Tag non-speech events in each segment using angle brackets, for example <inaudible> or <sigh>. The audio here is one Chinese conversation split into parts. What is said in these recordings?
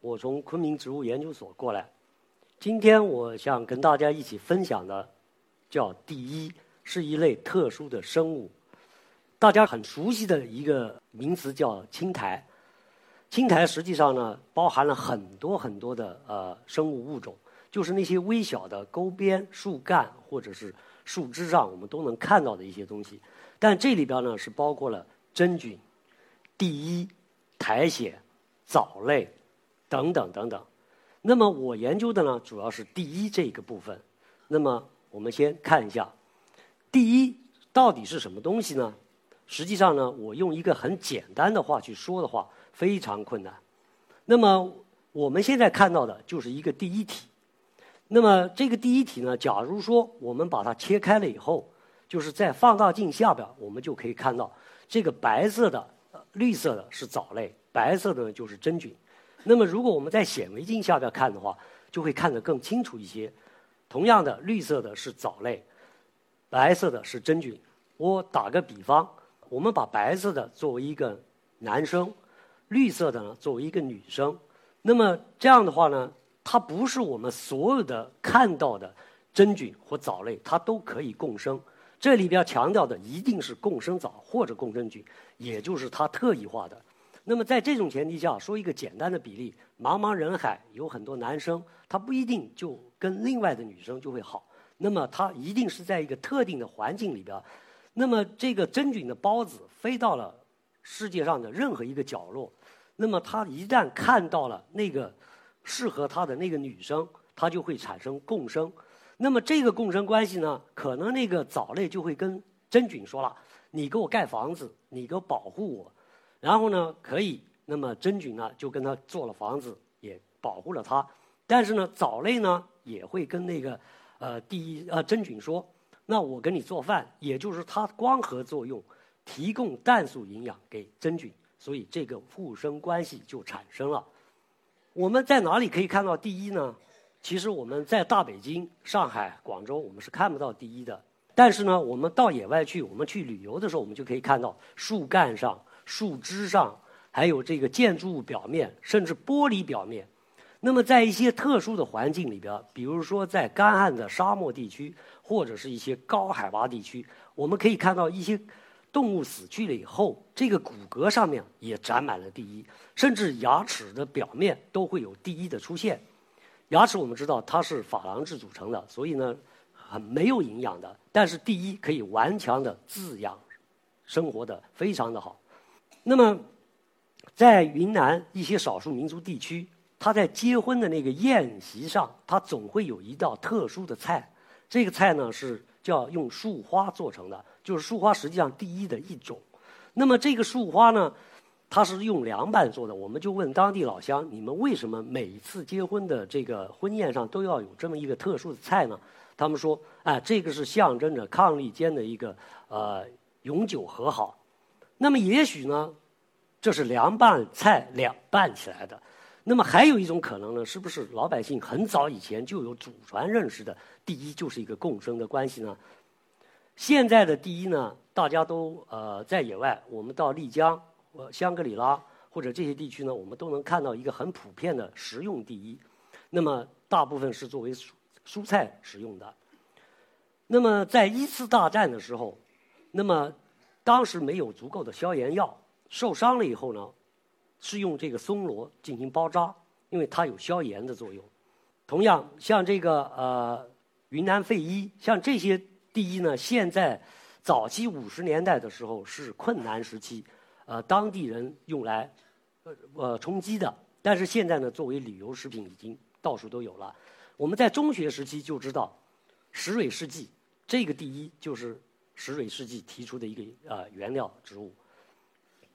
我从昆明植物研究所过来，今天我想跟大家一起分享的叫第一，是一类特殊的生物，大家很熟悉的一个名词叫青苔。青苔实际上呢，包含了很多很多的呃生物物种，就是那些微小的沟边、树干或者是树枝上我们都能看到的一些东西。但这里边呢是包括了真菌、第一、苔藓、藻类。等等等等，那么我研究的呢，主要是第一这个部分。那么我们先看一下，第一到底是什么东西呢？实际上呢，我用一个很简单的话去说的话，非常困难。那么我们现在看到的就是一个第一体。那么这个第一体呢，假如说我们把它切开了以后，就是在放大镜下边，我们就可以看到这个白色的、绿色的是藻类，白色的就是真菌。那么，如果我们在显微镜下边看的话，就会看得更清楚一些。同样的，绿色的是藻类，白色的是真菌。我打个比方，我们把白色的作为一个男生，绿色的呢作为一个女生。那么这样的话呢，它不是我们所有的看到的真菌或藻类，它都可以共生。这里边强调的一定是共生藻或者共生菌，也就是它特异化的。那么在这种前提下，说一个简单的比例：茫茫人海有很多男生，他不一定就跟另外的女生就会好。那么他一定是在一个特定的环境里边。那么这个真菌的孢子飞到了世界上的任何一个角落，那么它一旦看到了那个适合它的那个女生，它就会产生共生。那么这个共生关系呢，可能那个藻类就会跟真菌说了：“你给我盖房子，你给我保护我。”然后呢，可以，那么真菌呢就跟他做了房子，也保护了它。但是呢，藻类呢也会跟那个呃第一呃真菌说：“那我给你做饭，也就是它光合作用，提供氮素营养给真菌，所以这个互生关系就产生了。”我们在哪里可以看到第一呢？其实我们在大北京、上海、广州，我们是看不到第一的。但是呢，我们到野外去，我们去旅游的时候，我们就可以看到树干上。树枝上，还有这个建筑物表面，甚至玻璃表面。那么，在一些特殊的环境里边，比如说在干旱的沙漠地区，或者是一些高海拔地区，我们可以看到一些动物死去了以后，这个骨骼上面也长满了第一，甚至牙齿的表面都会有第一的出现。牙齿我们知道它是珐琅质组成的，所以呢，很没有营养的。但是第一可以顽强的滋养，生活的非常的好。那么，在云南一些少数民族地区，他在结婚的那个宴席上，他总会有一道特殊的菜。这个菜呢是叫用树花做成的，就是树花实际上第一的一种。那么这个树花呢，它是用凉拌做的。我们就问当地老乡：你们为什么每次结婚的这个婚宴上都要有这么一个特殊的菜呢？他们说：哎，这个是象征着伉俪间的一个呃永久和好。那么也许呢，这是凉拌菜凉拌起来的。那么还有一种可能呢，是不是老百姓很早以前就有祖传认识的？第一就是一个共生的关系呢。现在的第一呢，大家都呃在野外，我们到丽江、香格里拉或者这些地区呢，我们都能看到一个很普遍的食用第一。那么大部分是作为蔬蔬菜食用的。那么在一次大战的时候，那么。当时没有足够的消炎药，受伤了以后呢，是用这个松萝进行包扎，因为它有消炎的作用。同样，像这个呃云南肺医，像这些第一呢，现在早期五十年代的时候是困难时期，呃当地人用来呃呃充饥的，但是现在呢，作为旅游食品已经到处都有了。我们在中学时期就知道，石蕊试剂这个第一就是。石蕊试剂提出的一个呃原料植物，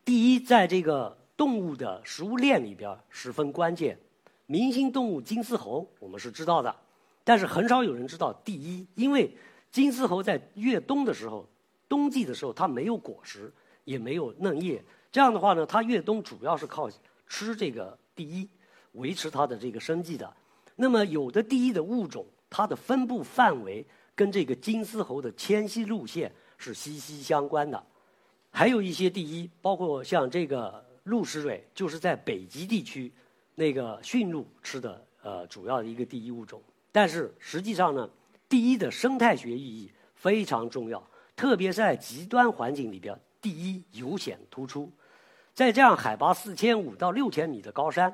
第一，在这个动物的食物链里边十分关键。明星动物金丝猴我们是知道的，但是很少有人知道第一，因为金丝猴在越冬的时候，冬季的时候它没有果实，也没有嫩叶，这样的话呢，它越冬主要是靠吃这个第一维持它的这个生计的。那么有的第一的物种，它的分布范围跟这个金丝猴的迁徙路线是息息相关的。还有一些第一，包括像这个鹿食蕊，就是在北极地区。那个驯鹿吃的呃主要的一个第一物种，但是实际上呢，第一的生态学意义非常重要，特别是在极端环境里边，第一尤显突出。在这样海拔四千五到六千米的高山，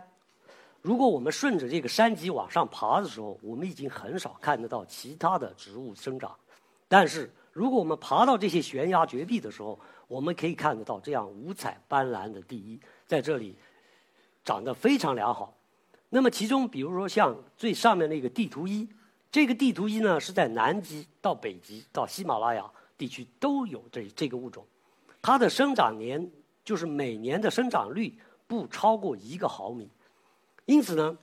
如果我们顺着这个山脊往上爬的时候，我们已经很少看得到其他的植物生长。但是如果我们爬到这些悬崖绝壁的时候，我们可以看得到这样五彩斑斓的地衣在这里。长得非常良好，那么其中比如说像最上面那个地图一，这个地图一呢是在南极到北极到喜马拉雅地区都有这这个物种，它的生长年就是每年的生长率不超过一个毫米，因此呢，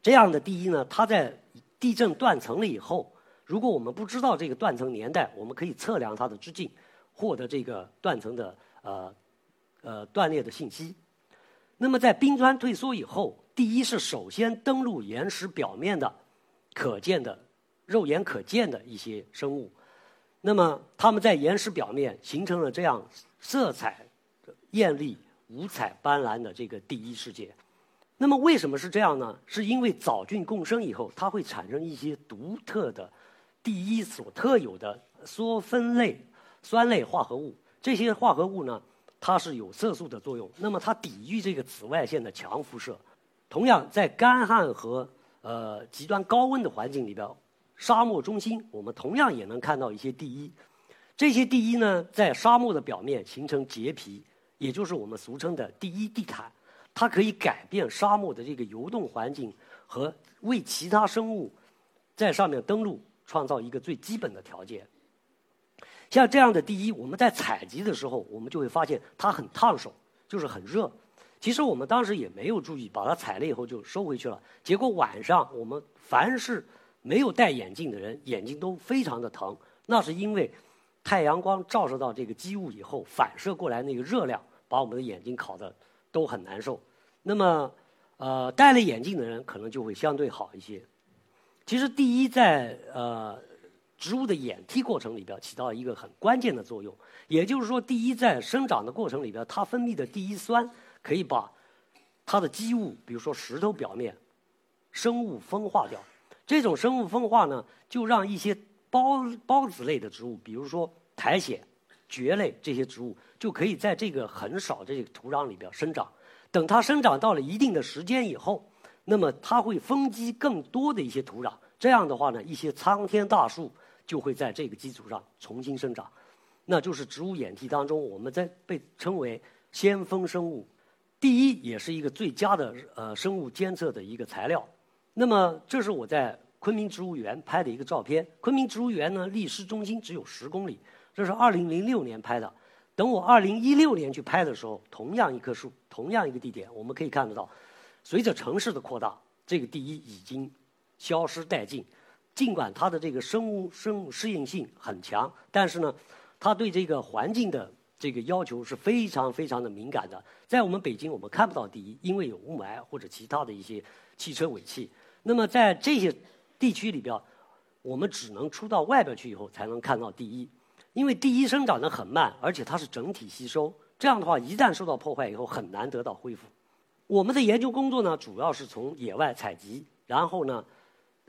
这样的第一呢，它在地震断层了以后，如果我们不知道这个断层年代，我们可以测量它的直径，获得这个断层的呃呃断裂的信息。那么，在冰川退缩以后，第一是首先登陆岩石表面的可见的、肉眼可见的一些生物。那么，它们在岩石表面形成了这样色彩艳丽、五彩斑斓的这个第一世界。那么，为什么是这样呢？是因为藻菌共生以后，它会产生一些独特的、第一所特有的缩酚类酸类化合物。这些化合物呢？它是有色素的作用，那么它抵御这个紫外线的强辐射。同样，在干旱和呃极端高温的环境里边，沙漠中心我们同样也能看到一些地衣。这些地衣呢，在沙漠的表面形成结皮，也就是我们俗称的第一地毯。它可以改变沙漠的这个游动环境和为其他生物在上面登陆创造一个最基本的条件。像这样的第一，我们在采集的时候，我们就会发现它很烫手，就是很热。其实我们当时也没有注意，把它采了以后就收回去了。结果晚上我们凡是没有戴眼镜的人，眼睛都非常的疼。那是因为太阳光照射到这个机物以后，反射过来那个热量，把我们的眼睛烤得都很难受。那么，呃，戴了眼镜的人可能就会相对好一些。其实第一在呃。植物的演替过程里边起到一个很关键的作用，也就是说，第一在生长的过程里边，它分泌的第一酸可以把它的基物，比如说石头表面生物分化掉。这种生物分化呢，就让一些孢孢子类的植物，比如说苔藓、蕨类这些植物，就可以在这个很少的这个土壤里边生长。等它生长到了一定的时间以后，那么它会丰积更多的一些土壤。这样的话呢，一些苍天大树。就会在这个基础上重新生长，那就是植物演替当中，我们在被称为先锋生物。第一，也是一个最佳的呃生物监测的一个材料。那么，这是我在昆明植物园拍的一个照片。昆明植物园呢，离市中心只有十公里。这是二零零六年拍的。等我二零一六年去拍的时候，同样一棵树，同样一个地点，我们可以看得到，随着城市的扩大，这个第一已经消失殆尽。尽管它的这个生物生物适应性很强，但是呢，它对这个环境的这个要求是非常非常的敏感的。在我们北京，我们看不到第一，因为有雾霾或者其他的一些汽车尾气。那么在这些地区里边，我们只能出到外边去以后才能看到第一，因为第一生长得很慢，而且它是整体吸收。这样的话，一旦受到破坏以后，很难得到恢复。我们的研究工作呢，主要是从野外采集，然后呢，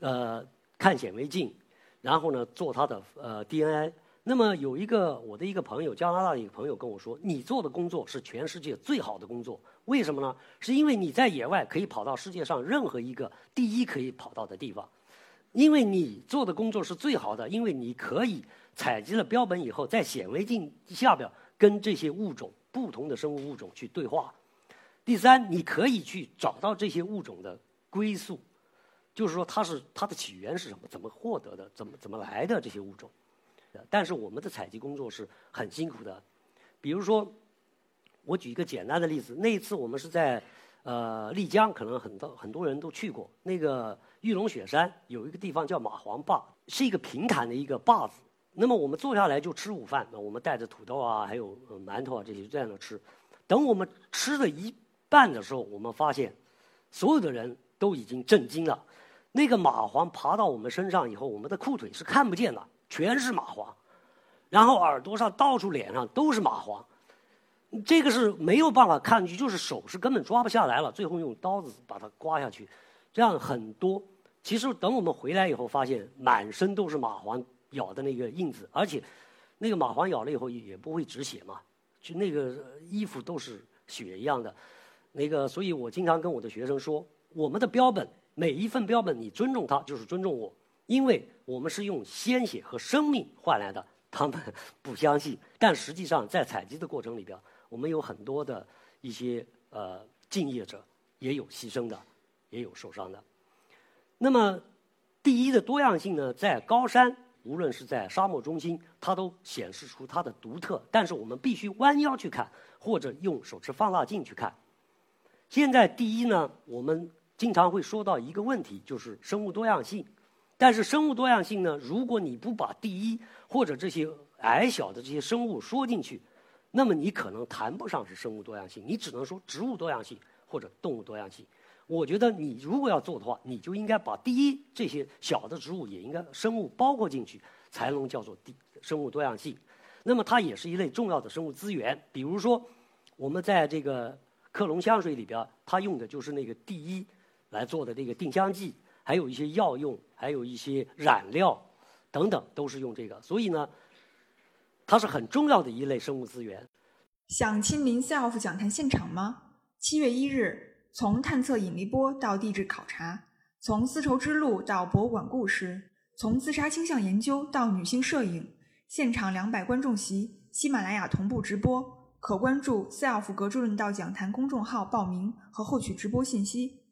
呃。看显微镜，然后呢做它的呃 DNA。那么有一个我的一个朋友，加拿大的一个朋友跟我说：“你做的工作是全世界最好的工作，为什么呢？是因为你在野外可以跑到世界上任何一个第一可以跑到的地方，因为你做的工作是最好的，因为你可以采集了标本以后，在显微镜下边跟这些物种不同的生物物种去对话。第三，你可以去找到这些物种的归宿。”就是说，它是它的起源是什么？怎么获得的？怎么怎么来的这些物种？但是我们的采集工作是很辛苦的。比如说，我举一个简单的例子，那一次我们是在呃，丽江可能很多很多人都去过，那个玉龙雪山有一个地方叫马黄坝，是一个平坦的一个坝子。那么我们坐下来就吃午饭，那我们带着土豆啊，还有馒头啊这些在那吃。等我们吃了一半的时候，我们发现所有的人都已经震惊了。那个蚂蟥爬到我们身上以后，我们的裤腿是看不见的，全是蚂蟥，然后耳朵上、到处脸上都是蚂蟥。这个是没有办法看上去，就是手是根本抓不下来了，最后用刀子把它刮下去，这样很多。其实等我们回来以后，发现满身都是蚂蟥咬的那个印子，而且那个蚂蟥咬了以后也不会止血嘛，就那个衣服都是血一样的。那个，所以我经常跟我的学生说，我们的标本每一份标本，你尊重它就是尊重我，因为我们是用鲜血和生命换来的。他们 <laughs> 不相信，但实际上在采集的过程里边。我们有很多的一些呃敬业者，也有牺牲的，也有受伤的。那么，第一的多样性呢，在高山，无论是在沙漠中心，它都显示出它的独特。但是我们必须弯腰去看，或者用手持放大镜去看。现在第一呢，我们经常会说到一个问题，就是生物多样性。但是生物多样性呢，如果你不把第一或者这些矮小的这些生物说进去，那么你可能谈不上是生物多样性，你只能说植物多样性或者动物多样性。我觉得你如果要做的话，你就应该把第一这些小的植物也应该生物包括进去，才能叫做第生物多样性。那么它也是一类重要的生物资源。比如说，我们在这个克隆香水里边，它用的就是那个第一来做的这个定香剂，还有一些药用，还有一些染料等等，都是用这个。所以呢。它是很重要的一类生物资源。想亲临 SELF 讲坛现场吗？七月一日，从探测引力波到地质考察，从丝绸之路到博物馆故事，从自杀倾向研究到女性摄影，现场两百观众席，喜马拉雅同步直播，可关注 SELF 格助论道讲坛公众号报名和获取直播信息。